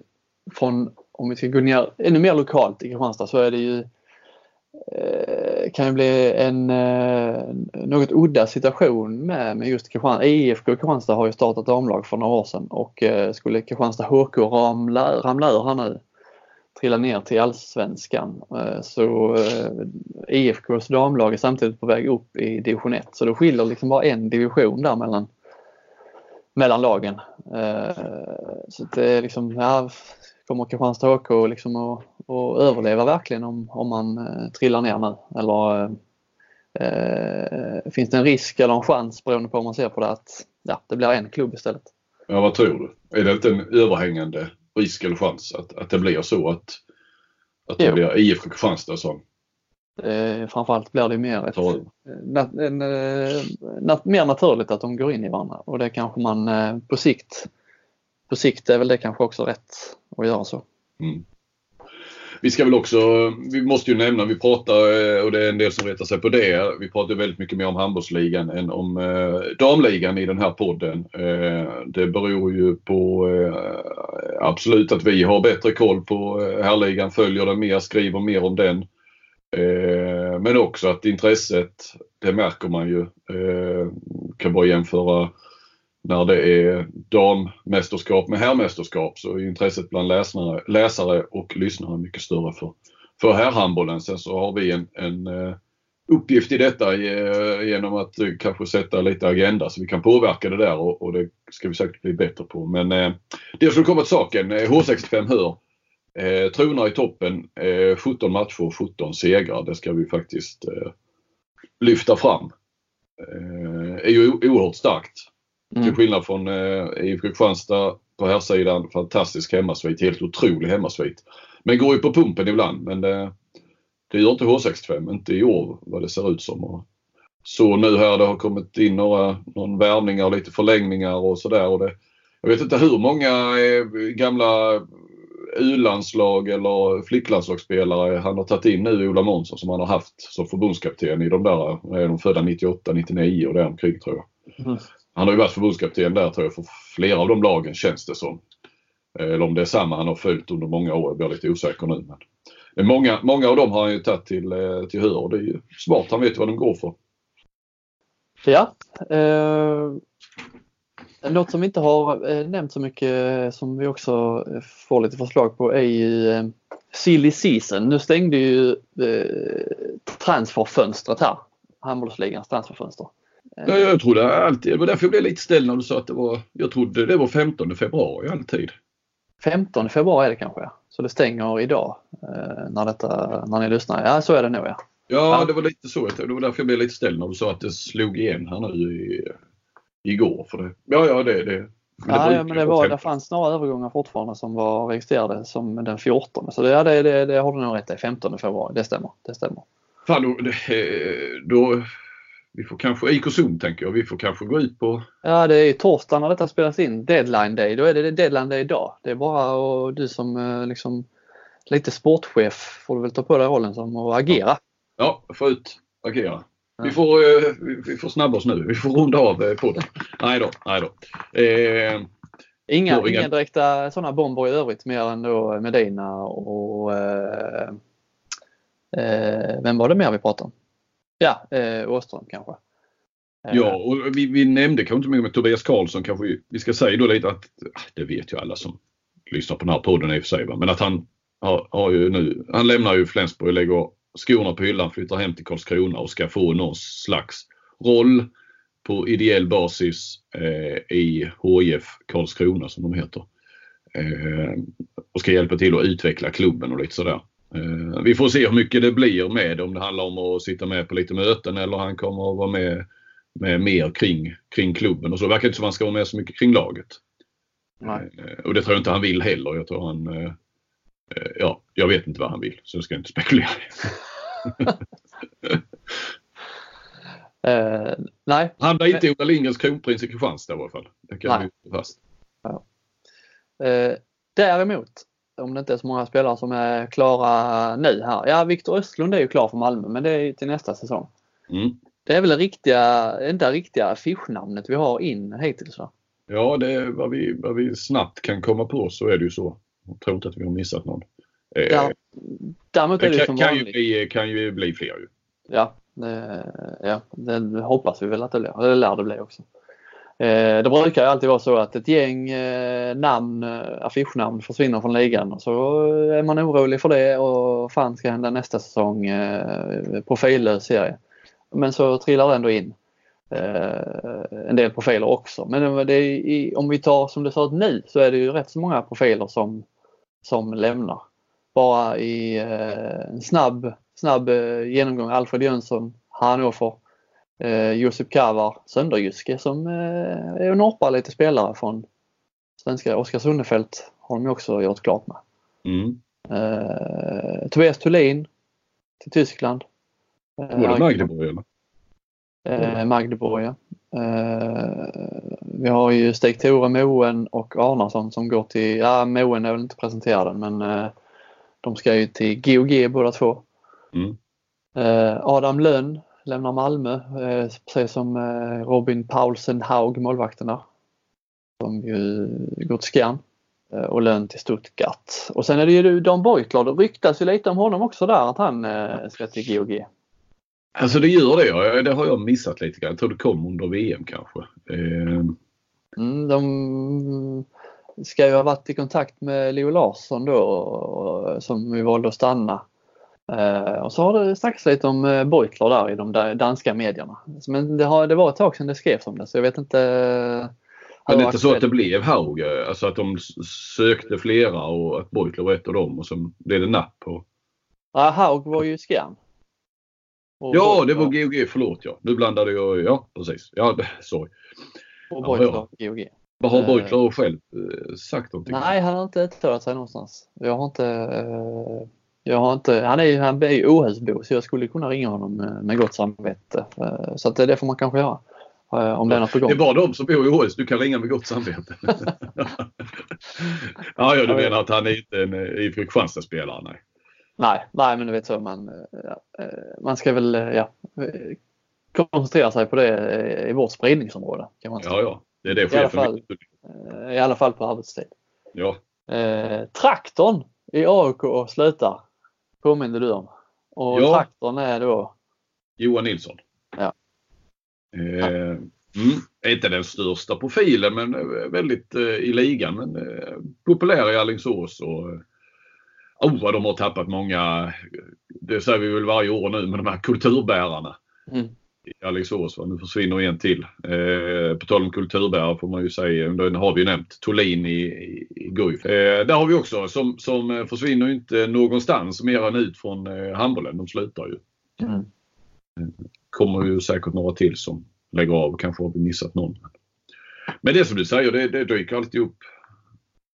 från, om vi ska gå ner ännu mer lokalt i Kristianstad så är det ju Eh, kan ju bli en eh, något udda situation med, med just Kristianstad. IFK Kristianstad har ju startat damlag för några år sedan och eh, skulle Kristianstad HK ramla, ramla ur här nu, trilla ner till allsvenskan eh, så eh, IFKs damlag är samtidigt på väg upp i division 1 så då skiljer liksom bara en division där mellan mellan lagen. Så det är liksom, ja, kommer Kristianstad HK liksom att, att överleva verkligen om, om man eh, trillar ner nu? Eller eh, finns det en risk eller en chans beroende på hur man ser på det att ja, det blir en klubb istället? Ja, vad tror du? Är det inte en överhängande risk eller chans att, att det blir så att, att det jo. blir IFK Kristianstad som Eh, framförallt blir det mer, ett, nat, en, eh, nat, mer naturligt att de går in i varandra och det kanske man eh, på sikt på sikt är väl det kanske också rätt att göra så. Mm. Vi ska väl också, vi måste ju nämna, vi pratar eh, och det är en del som retar sig på det. Vi pratar väldigt mycket mer om handbollsligan än om eh, damligan i den här podden. Eh, det beror ju på eh, absolut att vi har bättre koll på eh, herrligan, följer den mer, skriver mer om den. Eh, men också att intresset, det märker man ju. Eh, kan bara jämföra när det är dammästerskap med herrmästerskap så är intresset bland läsare, läsare och lyssnare mycket större för, för herrhandbollen. Sen så har vi en, en eh, uppgift i detta eh, genom att eh, kanske sätta lite agenda så vi kan påverka det där och, och det ska vi säkert bli bättre på. Men eh, det som kommer till saken, H65 hör eh, tronar i toppen, 17 matcher och 17 segrar. Det ska vi faktiskt lyfta fram. är ju oerhört starkt. Mm. Till skillnad från eh, IFK Kristianstad på här sidan fantastisk hemmasvit, helt otrolig hemmasvit. Men går ju på pumpen ibland men det, det gör inte H65, inte i år vad det ser ut som. Och så nu här det har kommit in några någon värvningar och lite förlängningar och sådär. Jag vet inte hur många eh, gamla U-landslag eller flicklandslagsspelare han har tagit in nu, Ola Månsson, som han har haft som förbundskapten i de där, är de födda 98, 99 och däromkring tror jag. Mm. Han har ju varit förbundskapten där tror jag för flera av de lagen känns det som. Eh, eller om det är samma han har följt under många år, jag blir lite osäker nu. Men många, många av dem har han ju tagit till, eh, till hör och det är ju smart. Han vet vad de går för. Ja. Eh, något som vi inte har eh, nämnt så mycket eh, som vi också får lite förslag på är ju eh, silly season. Nu stängde ju eh, transferfönstret här. Handbollsligans transferfönster. Ja, jag trodde alltid, det var därför jag blev lite ställd när du sa att det var, jag trodde det var 15 februari alltid. 15 februari är det kanske Så det stänger idag eh, när, detta, när ni lyssnar. Ja så är det nog ja. Ja, det var lite så. Det var därför jag blev lite ställd när du sa att det slog igen här nu i, igår. För det, ja, ja, det, det, Ja, ja, men det, var, det fanns några övergångar fortfarande som var registrerade som den 14. Så det, ja, det, det, det har du nog rätt i. 15 februari. Det stämmer. Det stämmer. Fan, då, då, vi får kanske, IK Zoom tänker jag, vi får kanske gå ut på... Ja det är torsdag när detta spelas in, deadline day. Då är det deadline day idag. Det är bara och du som eh, liksom lite sportchef får du väl ta på dig rollen som och agera. Ja, få ut, agera. Vi får, eh, vi får snabba oss nu. Vi får runda av eh, podden. Nej då, nej då. Eh, inga, inga... inga direkta sådana bomber i övrigt mer än då Medina och eh, vem var det mer vi pratade om? Ja, eh, Åström kanske. Eh, ja, och vi, vi nämnde kanske inte mycket med Tobias Karlsson kanske vi, vi ska säga då lite att ah, det vet ju alla som lyssnar på den här podden i och för sig. Va? Men att han har, har ju nu, han lämnar ju Flensburg och lägger skorna på hyllan, flyttar hem till Karlskrona och ska få någon slags roll på ideell basis eh, i HIF Karlskrona som de heter. Eh, och ska hjälpa till att utveckla klubben och lite sådär. Eh, vi får se hur mycket det blir med om det handlar om att sitta med på lite möten eller han kommer att vara med, med mer kring, kring klubben. Och så det verkar inte som att han ska vara med så mycket kring laget. Nej. Eh, och det tror jag inte han vill heller. Jag tror han eh, Ja, jag vet inte vad han vill så jag ska inte spekulera. uh, nej. Han blir inte Ola Lindgrens kronprins i Kristianstad i alla fall. Det kan nej. vi fast. Ja. Uh, däremot om det inte är så många spelare som är klara nu här. Ja, Viktor Östlund är ju klar för Malmö men det är till nästa säsong. Mm. Det är väl det riktiga, det riktiga affischnamnet vi har in hittills va? Ja, det är vad vi, vad vi snabbt kan komma på så är det ju så. Jag tror inte att vi har missat någon. Ja, däremot är det, det som kan, vanligt. Ju bli, kan ju bli fler ju. Ja, det, ja, det hoppas vi väl att det blir. Det lär det bli också. Eh, det brukar ju alltid vara så att ett gäng eh, namn, eh, affischnamn försvinner från ligan och så eh, är man orolig för det och fan ska hända nästa säsong, eh, profillös serie. Men så trillar det ändå in eh, en del profiler också. Men det är, om vi tar som det ser ut nu så är det ju rätt så många profiler som, som lämnar. Bara i eh, en snabb, snabb eh, genomgång Alfred Jönsson, Hannover, eh, Josip Kavar, Sönderjyske som eh, är och norpar lite spelare från svenska Oskar Sundefelt har de också gjort klart med. Mm. Eh, Tobias Thulin till Tyskland. Eh, Var det Magdeborg eller? Eh, Magdeborg ja. Eh, vi har ju Stig-Tore Moen och Arnason som går till, ja Moen är väl inte presenterad men eh, de ska ju till GOG båda två. Mm. Eh, Adam Lönn lämnar Malmö, eh, precis som eh, Robin Paulsen Haug, målvakterna. Som ju går till Skjern eh, och Lönn till Stuttgart. Och sen är det ju Dan Beutler, det ryktas ju lite om honom också där att han ska till GOG. Alltså det gör det. Det har jag missat lite grann. Jag tror det kom under VM kanske. Mm, de ska ju ha varit i kontakt med Leo Larsson då som vi valde att stanna. Eh, och så har det snackats lite om eh, Beutler där i de danska medierna. Men det, har, det var ett tag sedan det skrevs om det så jag vet inte. men det är inte så att det blev Haug. eh, Alltså att de sökte flera och att Beutler var ett av dem och så blev det napp på. Ja, Haug var ju. Och Ja, det Beutler- var GOG. Förlåt ja. Nu blandade jag. Ja, precis. Ja, det- sorry. Och Ja, Beutler ja. GOG. Vad har Beutler själv sagt någonting? Nej, han har inte uttalat sig någonstans. Jag har inte, jag har inte, han är ju han är Åhusbo så jag skulle kunna ringa honom med, med gott samvete. Eh, så att det, det får man kanske göra. Eh, om det är något på gång. Det är bara de som bor i OS du kan ringa med gott samvete. ja, ja, du menar att han är inte en eh, IFK Kristianstad-spelare? Nej. Nej, nej, men du vet så man, ja, man ska väl ja, koncentrera sig på det i vårt spridningsområde. Kan man säga. Ja, ja. Det är det I alla, chefen fall, I alla fall på arbetstid. Ja. Eh, traktorn i AIK slutar påminner du om. Och Ja. traktorn är då Johan Nilsson. Ja. Eh, mm, inte den största profilen men eh, väldigt eh, i ligan. Men eh, populär i Alingsås. Och, eh, oh, vad de har tappat många, det säger vi väl varje år nu, men de här kulturbärarna mm, i Alingsås. Nu försvinner en till. Eh, på tal om kulturbärare får man ju säga, den har vi ju nämnt, Tolin i, i, i Guif. Eh, där har vi också som, som eh, försvinner inte någonstans mer än ut från eh, handbollen. De slutar ju. mm. kommer ju säkert några till som lägger av. Kanske har vi missat någon. Men det som du säger, det, det dyker alltid upp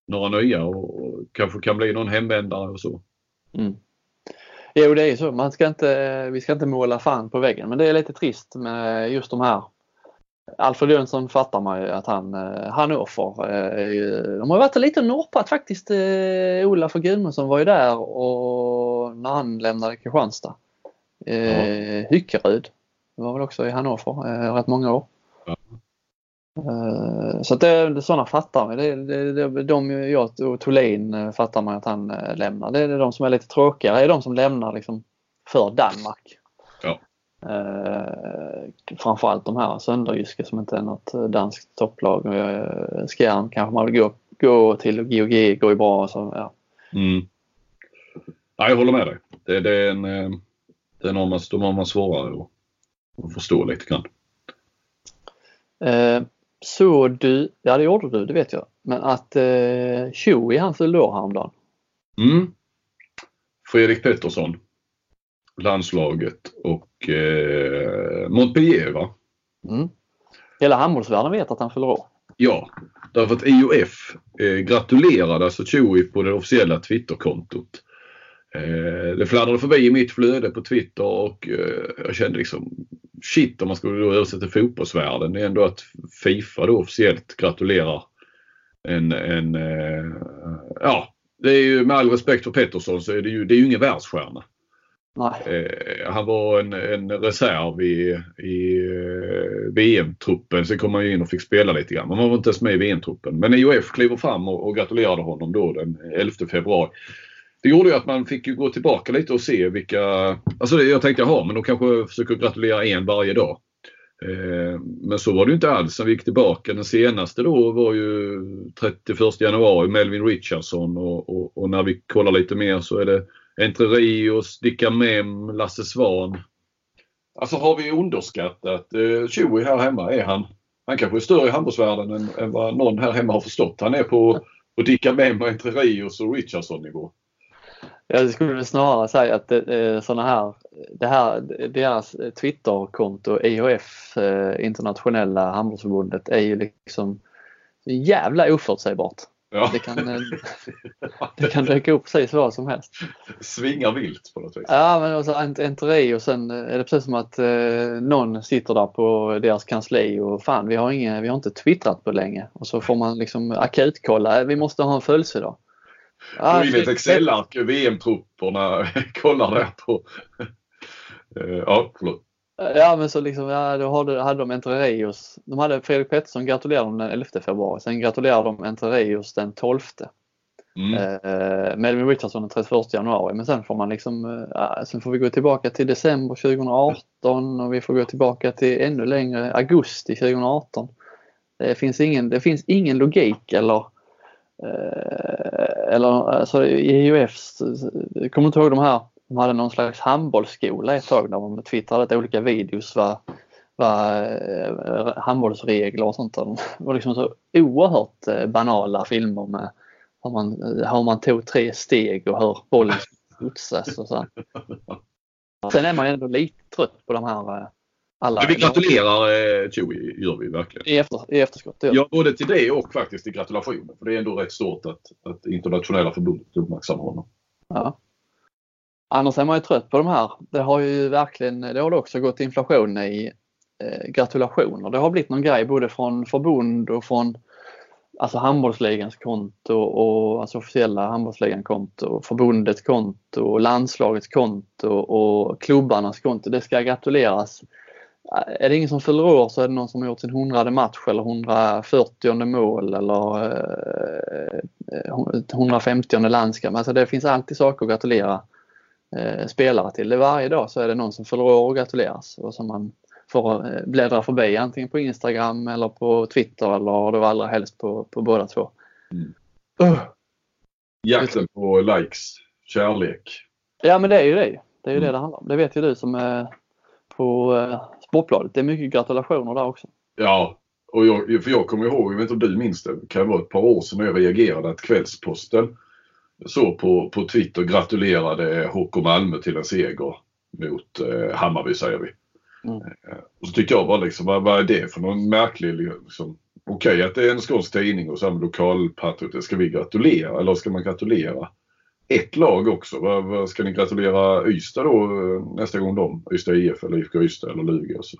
några nya och, och kanske kan bli någon hemvändare och så. Mm. Jo, det är ju så. Man ska inte, vi ska inte måla fan på väggen, men det är lite trist med just de här. Alfred Jönsson fattar man ju att han, eh, han är offer. Eh, De har varit lite norpat faktiskt. Eh, Olaf och Gudmundsson var ju där och när han lämnade Kristianstad. Eh, Hyckerud var väl också i Hannover eh, rätt många år. Eh, Så att det, sådana fattar man. Det, det, det, de, jag och Thulin eh, fattar man att han eh, lämnar. Det är de som är lite tråkigare. Det är de som lämnar liksom för Danmark. Ja. Eh, framförallt de här Sönderjyske som inte är något danskt topplag. Skjern kanske man vill gå, gå till och GOG går ju bra. Så, ja. Mm. Ja, jag håller med dig. Det, det är en, det är någon man, de har man svårare att, att förstå lite grann. Eh, såg du, ja det gjorde du, det vet jag, men att eh, Chewie han fyllde år häromdagen. Mm. Fredrik Pettersson. Landslaget och eh, Montpellier va? Mm. Hela handbollsvärlden vet att han fyller år. Ja, därför att IOF eh, gratulerade alltså Chewie på det officiella Twitterkontot. Eh, det fladdrade förbi i mitt flöde på Twitter och eh, jag kände liksom shit om man skulle då översätta fotbollsvärlden. Det är ändå att Fifa då officiellt gratulerar en, en eh, ja, det är ju med all respekt för Pettersson så är det ju, det är ju ingen världsstjärna. Eh, han var en, en reserv i, i VM-truppen. Sen kom han ju in och fick spela lite grann. Men han var inte ens med i VM-truppen. Men IOF kliver fram och, och gratulerade honom då den 11 februari. Det gjorde ju att man fick ju gå tillbaka lite och se vilka... Alltså jag tänkte jaha, men de kanske försöker gratulera en varje dag. Eh, men så var det ju inte alls. när vi gick tillbaka. Den senaste då var ju 31 januari, Melvin Richardson och, och, och när vi kollar lite mer så är det Entre Rios, Dicka Mem, Lasse Svan. Alltså har vi underskattat eh, Chewie här hemma? Är han, han kanske är större i handbollsvärlden än, än vad någon här hemma har förstått. Han är på, på Dicka Mem, Entre Rios och Richardson nivå. Jag skulle snarare säga att eh, såna här, det här, deras Twitterkonto, IHF, eh, internationella handbollsförbundet, är ju liksom jävla oförutsägbart. Ja. Det kan, eh, det kan dyka upp precis vad som helst. Svingar vilt på något vis. Ja men och så en, en teori och sen är det precis som att någon sitter där på deras kansli och fan vi har, inga, vi har inte twittrat på länge och så får man liksom akutkolla, vi måste ha en födelsedag. Ja, Gå in i ett Excel-ark, VM-trupperna, kollar där på... Eh, ja, förlåt. Ja men så liksom, ja, då hade, hade de Entre Rios. De hade Fredrik Pettersson gratulerade dem den 11 februari. Sen gratulerade de Entre Rios den 12. Mm. Eh, Melvin Richardson den 31 januari. Men sen får man liksom, eh, sen får vi gå tillbaka till december 2018 och vi får gå tillbaka till ännu längre, augusti 2018. Det finns ingen, det finns ingen logik eller Eh, eller alltså i jag kommer du inte ihåg de här de hade någon slags handbollsskola ett tag där de twittrade lite olika videos vad, vad eh, handbollsregler och sånt. Det var liksom så oerhört banala filmer med hur man, hur man tog tre steg och hur bollen studsas och så. Sen är man ju ändå lite trött på de här alla Men vi gratulerar eh, Chewie, gör vi verkligen. i, efter, i efterskott. Ja. Ja, både till det och faktiskt till gratulationen. För det är ändå rätt stort att, att internationella förbundet uppmärksammar honom. Ja. Annars är man ju trött på de här. Det har ju verkligen, det har också gått inflation i eh, gratulationer. Det har blivit någon grej både från förbund och från alltså handbollsligans konto och alltså officiella handbollsligans konto, förbundets konto, landslagets konto och klubbarnas konto. Det ska gratuleras. Är det ingen som fyller år så är det någon som har gjort sin hundrade match eller 140 mål eller eh, 150 landskamp. Alltså det finns alltid saker att gratulera eh, spelare till. Varje dag så är det någon som fyller år och gratuleras och som man får eh, bläddra förbi antingen på Instagram eller på Twitter eller då allra helst på, på båda två. Mm. Uh. Jakten på likes, kärlek. Ja men det är ju det. Det är ju mm. det det handlar om. Det vet ju du som är på Sportbladet. Det är mycket gratulationer där också. Ja, och jag, för jag kommer ihåg, jag vet inte om du minns det, det kan vara ett par år sedan när jag reagerade att Kvällsposten så på, på Twitter gratulerade HK Malmö till en seger mot eh, Hammarby säger vi. Mm. Eh, och så tyckte jag bara liksom, vad, vad är det för någon märklig liksom, Okej okay, att det är en skånsk tidning och så lokalpatriot. Ska vi gratulera eller ska man gratulera ett lag också? Vad, ska ni gratulera Ystad då eh, nästa gång de? Ystad IF eller IFK Ystad eller Lugi och så.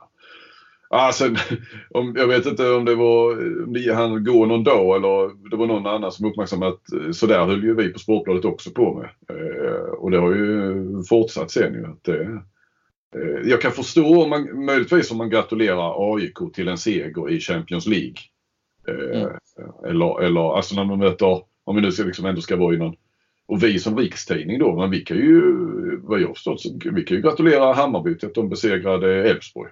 Alltså, om, jag vet inte om det var om det han går någon dag eller det var någon annan som uppmärksammade att eh, sådär höll ju vi på Sportbladet också på med. Eh, och det har ju fortsatt sen ju. Att det, Eh, jag kan förstå om man, möjligtvis om man gratulerar AIK till en seger i Champions League. Eh, mm. Eller, eller alltså när man möter, om vi nu ska, liksom ändå ska vara i någon och vi som rikstidning då, men vi kan ju, vad jag förstått, vi kan ju gratulera Hammarby till att de besegrade Elfsborg.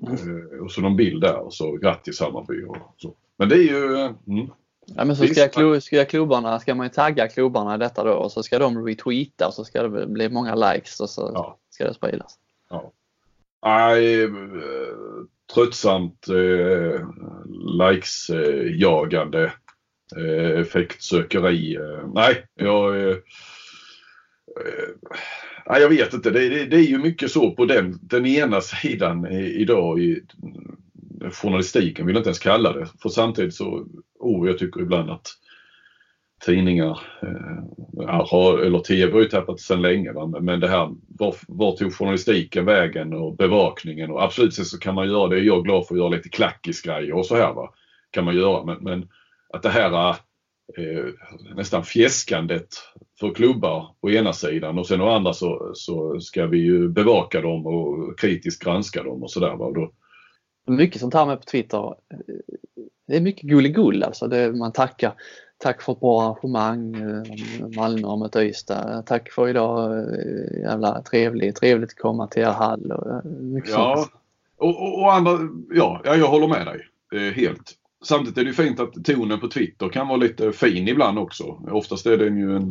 Mm. Och så någon bild där och så grattis Hammarby och så. Men det är ju... Mm. Ja, men så ska, jag, ska, jag klubbarna, ska man ju tagga klubbarna i detta då och så ska de retweeta och så ska det bli många likes och så ja. ska det spridas. Ja. Nej, tröttsamt eh, likes-jagande eh, effektsökeri. Eh, nej, jag... Eh, eh, nej, jag vet inte. Det, det, det, är ju mycket så på den, den ena sidan idag i eh, journalistiken, vill jag inte ens kalla det. För samtidigt så, oh, jag tycker ibland att tidningar, eh, har, eller TV har ju tappat sedan länge. Va? Men det här, var, var tog journalistiken vägen och bevakningen? Och absolut så kan man göra det. Jag är glad för att göra lite klackisgrejer och så här. Va? Kan man göra. Men, men att det här eh, nästan fjäskandet för klubbar å ena sidan och sen å andra så, så ska vi ju bevaka dem och kritiskt granska dem och sådär. Mycket sånt här med på Twitter. Det är mycket gulligull alltså. Det, man tackar Tack för ett bra arrangemang. Eh, Malmö har mött Ystad. Tack för idag. Eh, jävla trevligt. Trevligt att komma till er hall. Eh, mycket ja. Sånt. Och, och, och, andra, ja, jag håller med dig. Helt. Samtidigt är det fint att tonen på Twitter kan vara lite fin ibland också. Oftast är den ju en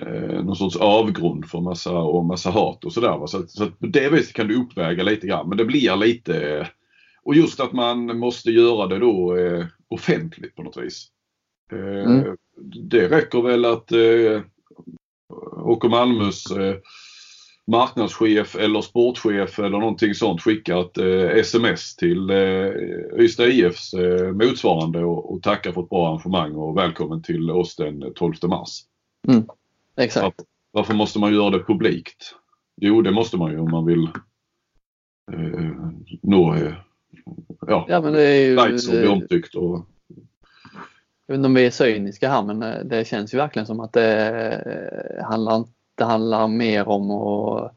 eh, någon sorts avgrund för massa, och massa hat och sådär. Så, så på det viset kan du uppväga lite grann. Men det blir lite... Och just att man måste göra det då eh, offentligt på något vis. Eh, mm. Det räcker väl att eh, OK Malmös eh, marknadschef eller sportchef eller någonting sånt skickar ett eh, sms till eh, Ystad IFs eh, motsvarande och, och tackar för ett bra arrangemang och välkommen till oss den 12 mars. Mm. Exakt. Varför, varför, måste man göra det publikt? Jo, det måste man ju om man vill eh, nå eh, ja, ja, men det är ju, likes och bli omtyckt. Och, jag vet inte om vi är cyniska här men eh, det känns ju verkligen som att det eh, handlar, det handlar mer om att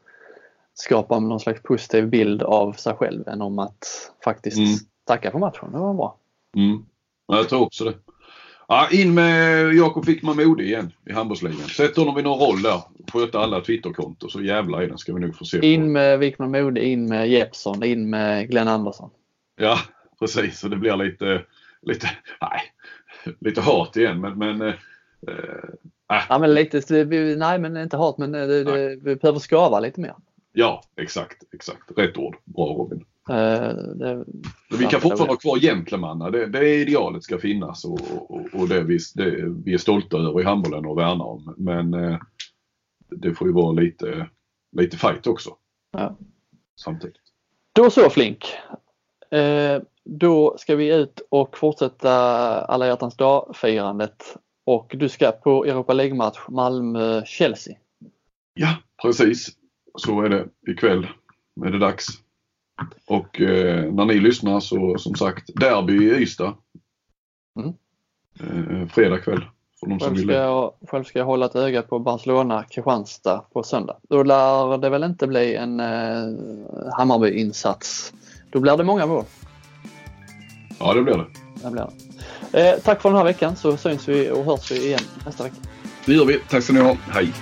skapa någon slags positiv bild av sig själv än om att faktiskt mm. tacka för matchen. Det var bra. Mm. Jag tror också det. Ja, in med Jakob Wickman Mode igen i handbollsligan. Sätt honom i någon roll där. Sköta alla Twitterkonton så jävla i den ska vi nog få se. In med Wickman Mode, in med Jeppsson, in med Glenn Andersson. Ja precis och det blir lite, lite, nej lite hat igen men, men äh, Ja men lite, nej men inte hat men det, det, vi behöver skava lite mer. Ja exakt, exakt. Rätt ord. Bra Robin. Uh, det, vi kan fortfarande ha kvar gentlemanna. Det, det idealet ska finnas och, och, och det, vi, det vi är stolta över i handbollen och värnar om. Men uh, det får ju vara lite, lite fight också. Ja. Samtidigt. Då så Flink. Uh, då ska vi ut och fortsätta alla hjärtans dag-firandet och du ska på Europa League-match Malmö-Chelsea. Ja, precis. Så är det ikväll. Är det dags. Och eh, när ni lyssnar så som sagt, derby i Ystad. Mm. Eh, fredag kväll. För de som Själv vill ska, jag, själv ska jag hålla ett öga på Barcelona, Kristianstad på söndag. Då lär det väl inte bli en eh, Hammarby-insats. Då blir det många mål. Ja, det blir det. Det blir det. Eh, tack för den här veckan så syns vi och hörs vi igen nästa vecka. Det gör vi. Tack ska ni ha. Hej!